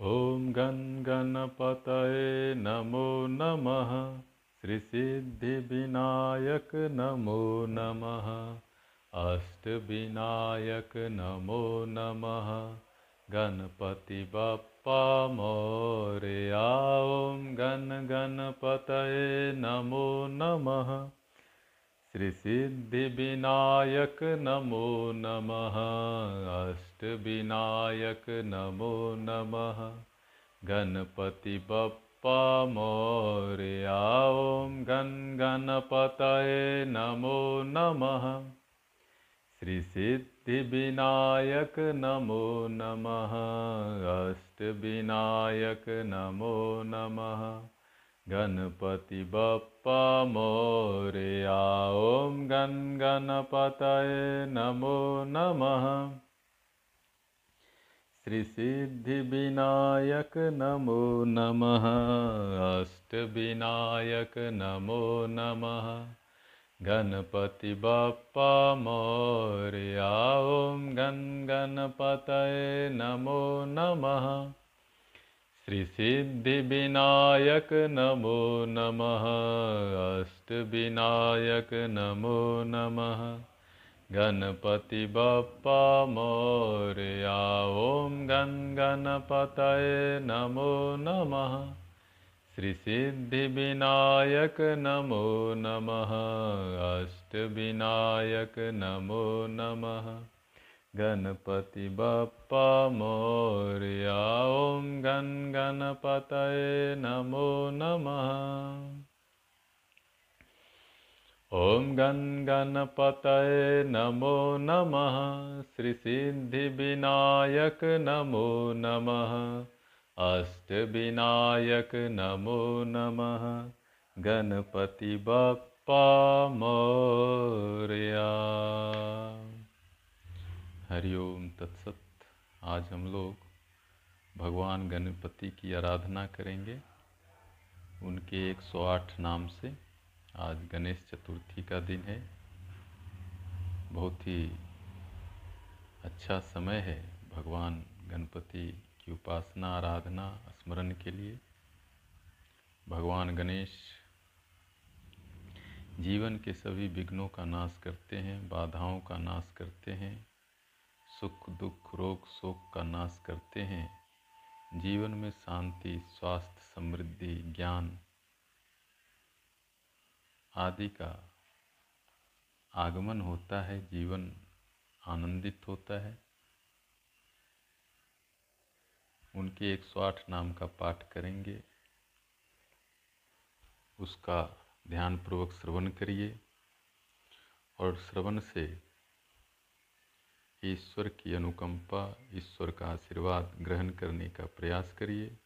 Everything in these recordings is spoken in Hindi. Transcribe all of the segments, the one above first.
ॐ गण गणपतये नमो नमः। श्रीसिद्धिविनायक नमो नमः। अष्टविनायक नमो नमः। गणपति बप्पा मोरया ॐ गण गणपतये नमो नमः श्रीसिद्धिविनायक नमो नमः अष्टविनायक नमो नमः। गणपति बप्पा मोरया ॐ गण गणपतये नमो नमः। श्रीसिद्धिविनायक नमो नमः अष्टविनायक नमो नमः गणपति बप्पा मोरया ॐ गण गणपतये नमो नमः। श्रीसिद्धिविनायक नमो नमः। अष्टविनायक नमो नमः। गणपति बप्पा मोरया ॐ गण गणपतये नमो नमः श्रीसिद्धिविनायक नमो नमः अष्टविनायक नमो नमः। गणपति बप्पा मोरया ॐ गण गणपतये नमो नमः। श्रीसिद्धिविनायक नमो नमः अष्टविनायक नमो नमः गणपति बप्पा मोरया ॐ गण गणपतये नमो नमः। ॐ गण गणपतये नमो नमः। श्रीसिद्धिविनायक नमो नमः। अष्टविनायक नमो नमः। गणपति बप्पा मोरया हरिओम तत्सत। आज हम लोग भगवान गणपति की आराधना करेंगे। उनके 108 नाम से आज गणेश चतुर्थी का दिन है। बहुत ही अच्छा समय है भगवान गणपति की उपासना, आराधना, स्मरण के लिए। भगवान गणेश जीवन के सभी विघ्नों का नाश करते हैं, बाधाओं का नाश करते हैं। सुख, दुख, रोग, शोक का नाश करते हैं। जीवन में शांति, स्वास्थ्य, समृद्धि, ज्ञान आदि का आगमन होता है। जीवन आनंदित होता है। उनके 108 नाम का पाठ करेंगे। उसका ध्यानपूर्वक श्रवण करिए और श्रवण से ईश्वर की अनुकंपा, ईश्वर का आशीर्वाद ग्रहण करने का प्रयास करिए।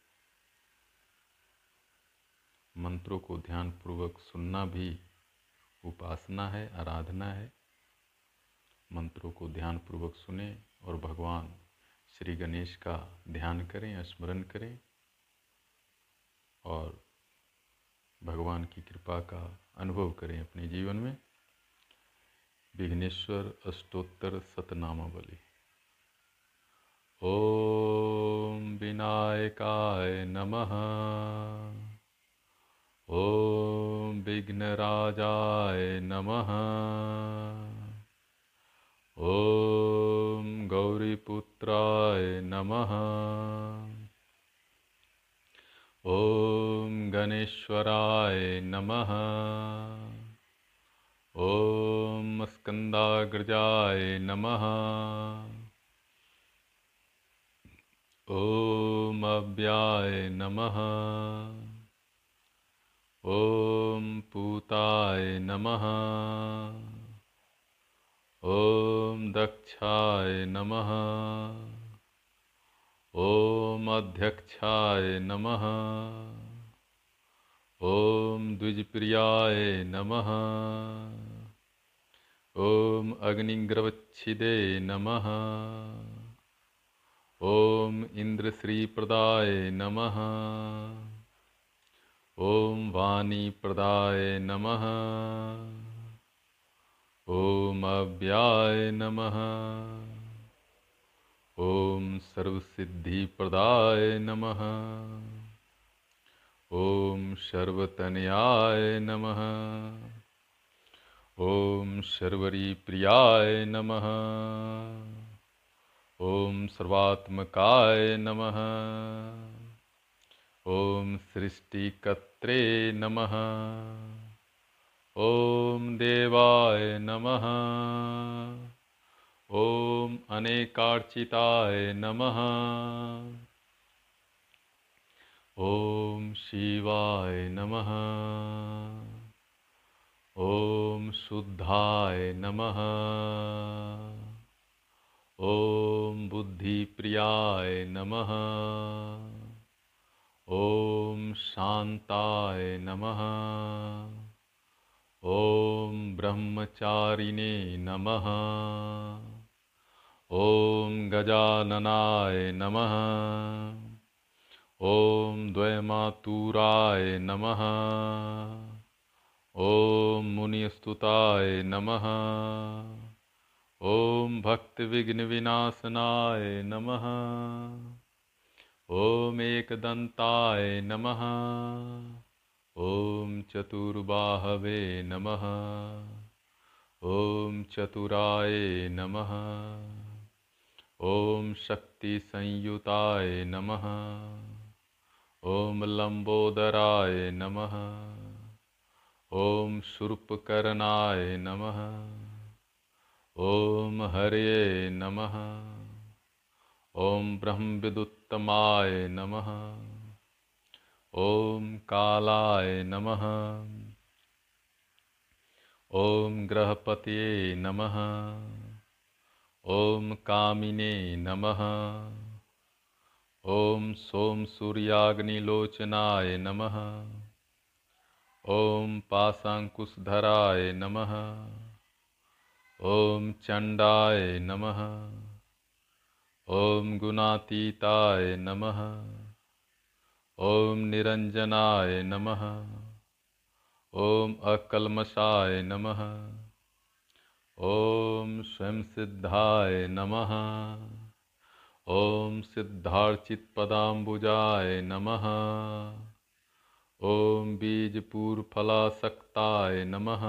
मंत्रों को ध्यानपूर्वक सुनना भी उपासना है, आराधना है। मंत्रों को ध्यानपूर्वक सुने और भगवान श्री गणेश का ध्यान करें, स्मरण करें और भगवान की कृपा का अनुभव करें अपने जीवन में। विघ्नेश्वर अष्टोत्तर सतनामावली। ओम विनायकाय नमः। ओम विघ्नराजाय नमः। ओम गौरीपुत्राय नमः। ओम गणेश्वराय नमः। ॐ नमः। ॐ अव्याय नमः। ॐ पूताय नमः। ॐ दक्षाय नमः। ॐ अध्यक्षाय नमः। ॐ द्विजप्रियाय नमः। ॐ अग्निग्रवच्छिदे नमः। ॐ इन्द्रश्रीप्रदाय नमः। ॐ वाणीप्रदाय नमः। ॐ अव्याय नमः। ॐ सर्वसिद्धिप्रदाय नमः। ॐ सर्वतनयाय नमः। ॐ शर्वरीप्रियाय नमः। ॐ सर्वात्मकाय नमः। ॐ सृष्टिकर्त्रे नमः। ॐ देवाय नमः। ॐ अनेकार्चिताय नमः। ॐ शिवाय नमः। ॐ शुद्धाय नमः। ॐ बुद्धिप्रियाय नमः। ॐ शान्ताय नमः। ॐ ब्रह्मचारिणे नमः। ॐ गजाननाय नमः। ॐ द्वयमातुराय नमः। ॐ मुनिस्तुताय नमः। ॐ भक्तिविघ्नविनाशनाय नमः। ॐ एकदन्ताय नमः। ॐ चतुर्बाहवे नमः। ॐ चतुराय नमः। ॐ शक्तिसंयुताय नमः। ॐ लम्बोदराय नमः। ॐ शूर्पकर्णाय नमः। ॐ हरे नमः। ॐ ब्रह्मविदुत्तमाय नमः। ॐ कालाय नमः। ॐ ग्रहपतये नमः। ॐ कामिने नमः। ॐ सोम सूर्याग्निलोचनाय नमः। ॐ पाशाङ्कुशधराय नमः। ॐ चण्डाय नमः। ॐ गुणातीताय नमः। ॐ निरञ्जनाय नमः। ॐ नमः। ॐ स्वयं सिद्धाय नमः। ॐ सिद्धार्चित्पदाम्बुजाय नमः। ॐ बीजपूरफलासक्ताय नमः।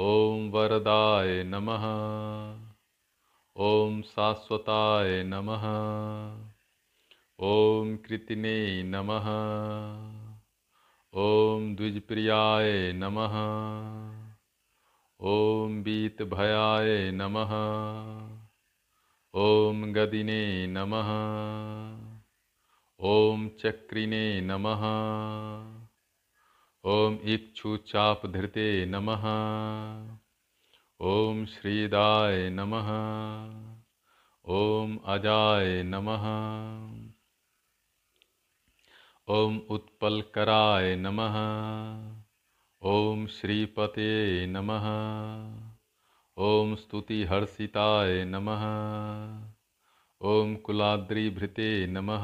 ॐ वरदाय नमः। ॐ शाश्वताय नमः। ॐ कृतिने नमः। ॐ द्विजप्रियाय नमः। ॐ वीतभयाय नमः। ॐ गदिने नमः। ॐ चक्रिने नमः। ॐ इक्षुचापधृते नमः। ॐ श्रीदाय नमः। ॐ अजाय नमः। ॐ उत्पलकराय नमः। ॐ श्रीपते नमः। ॐ स्तुतिहर्षिताय नमः। ॐ कुलाद्रिभृते नमः।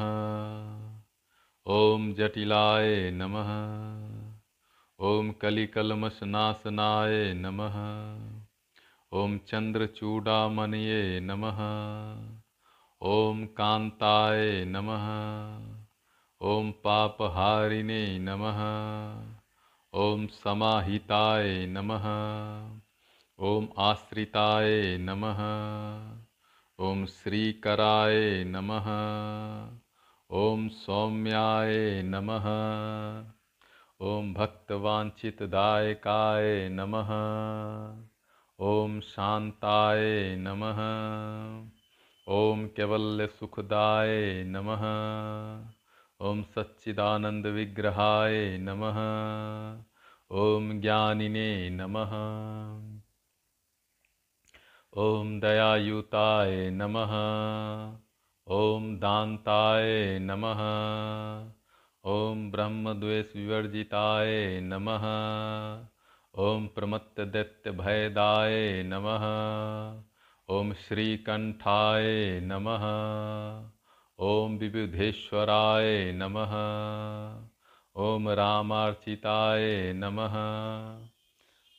ॐ जटिलाय नमः। ॐ कलिकल्मषनाशनाय नमः। ॐ चन्द्रचूडामणये नमः। ॐ कान्ताय नमः। ॐ पापहारिणे नमः। ॐ समाहिताय नमः। ॐ आश्रिताय नमः। ॐ श्रीकराय नमः। ॐ सौम्याय नमः। ॐ भक्तवाञ्छितदायकाय नमः। ॐ शान्ताय नमः। ॐ कैवल्यसुखदाय नमः। ॐ सच्चिदानन्दविग्रहाय नमः। ॐ ज्ञानिने नमः। ॐ दयायुताय नमः। ॐ दान्ताय नमः। ॐ ब्रह्मद्वेषविवर्जिताय नमः। ॐ प्रमत्तदैत्यभयदाय नमः। ॐ श्रीकण्ठाय नमः। ॐ विबुधेश्वराय नमः। ॐ रामार्चिताय नमः।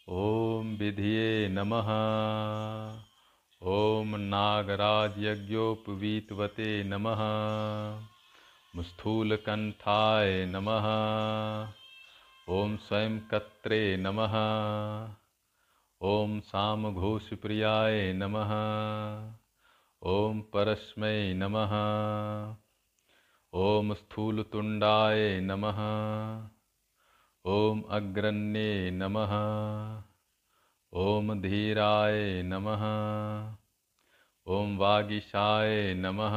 ॐ विधिये नमः। ॐ नागराजयज्ञोपवीतवते नमः। स्थूलकण्ठाय नमः। ॐ स्वयंकत्रे नमः। ॐ सामघोषप्रियाय नमः। ॐ परस्मै नमः। ॐ स्थूलतुण्डाय नमः। ॐ अग्रण्ये नमः। ॐ धीराय नमः। ॐ वागीशाय नमः।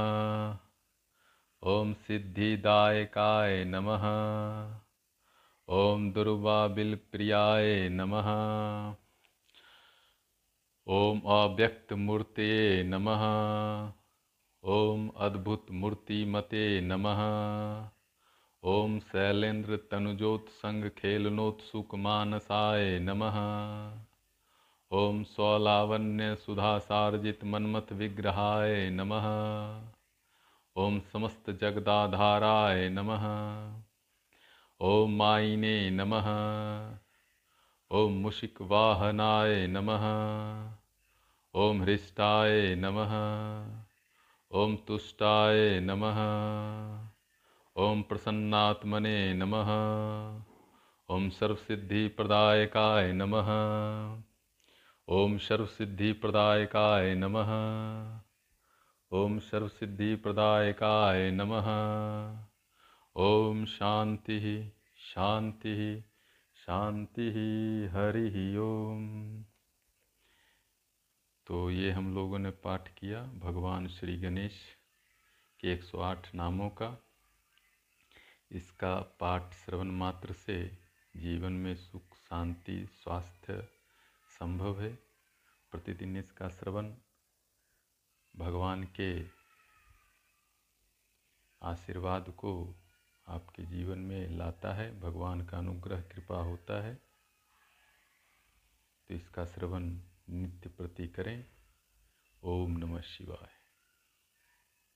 ॐ सिद्धिदायकाय नमः। ॐ दुर्वाबिलप्रियाय नमः। ॐ अव्यक्तमूर्तये नमः। ॐ अद्भुतमूर्तिमते नमः। ॐ शैलेन्द्रतनुजोत्सङ्गखेलनोत्सुकमानसाय नमः। ॐ विग्रहाय नमः। ॐ समस्तजगदाधाराय नमः। ॐ मायिने नमः। ॐ मुशिकवाहनाय नमः। ॐ हृष्टाय नमः। ॐ तुष्टाय नमः। ॐ प्रसन्नात्मने नमः। ॐ सर्वसिद्धिप्रदायकाय नमः। ॐ सर्वसिद्धिप्रदायकाय नमः। ॐ सर्वसिद्धिप्रदायकाय नमः। ओम शांति शांति शांति हरि ओम। तो ये हम लोगों ने पाठ किया भगवान श्री गणेश के 108 नामों का। इसका पाठ श्रवण मात्र से जीवन में सुख, शांति, स्वास्थ्य संभव है। प्रतिदिन इसका श्रवण भगवान के आशीर्वाद को आपके जीवन में लाता है। भगवान का अनुग्रह, कृपा होता है। तो इसका श्रवण नित्य प्रति करें। ओम नमः शिवाय।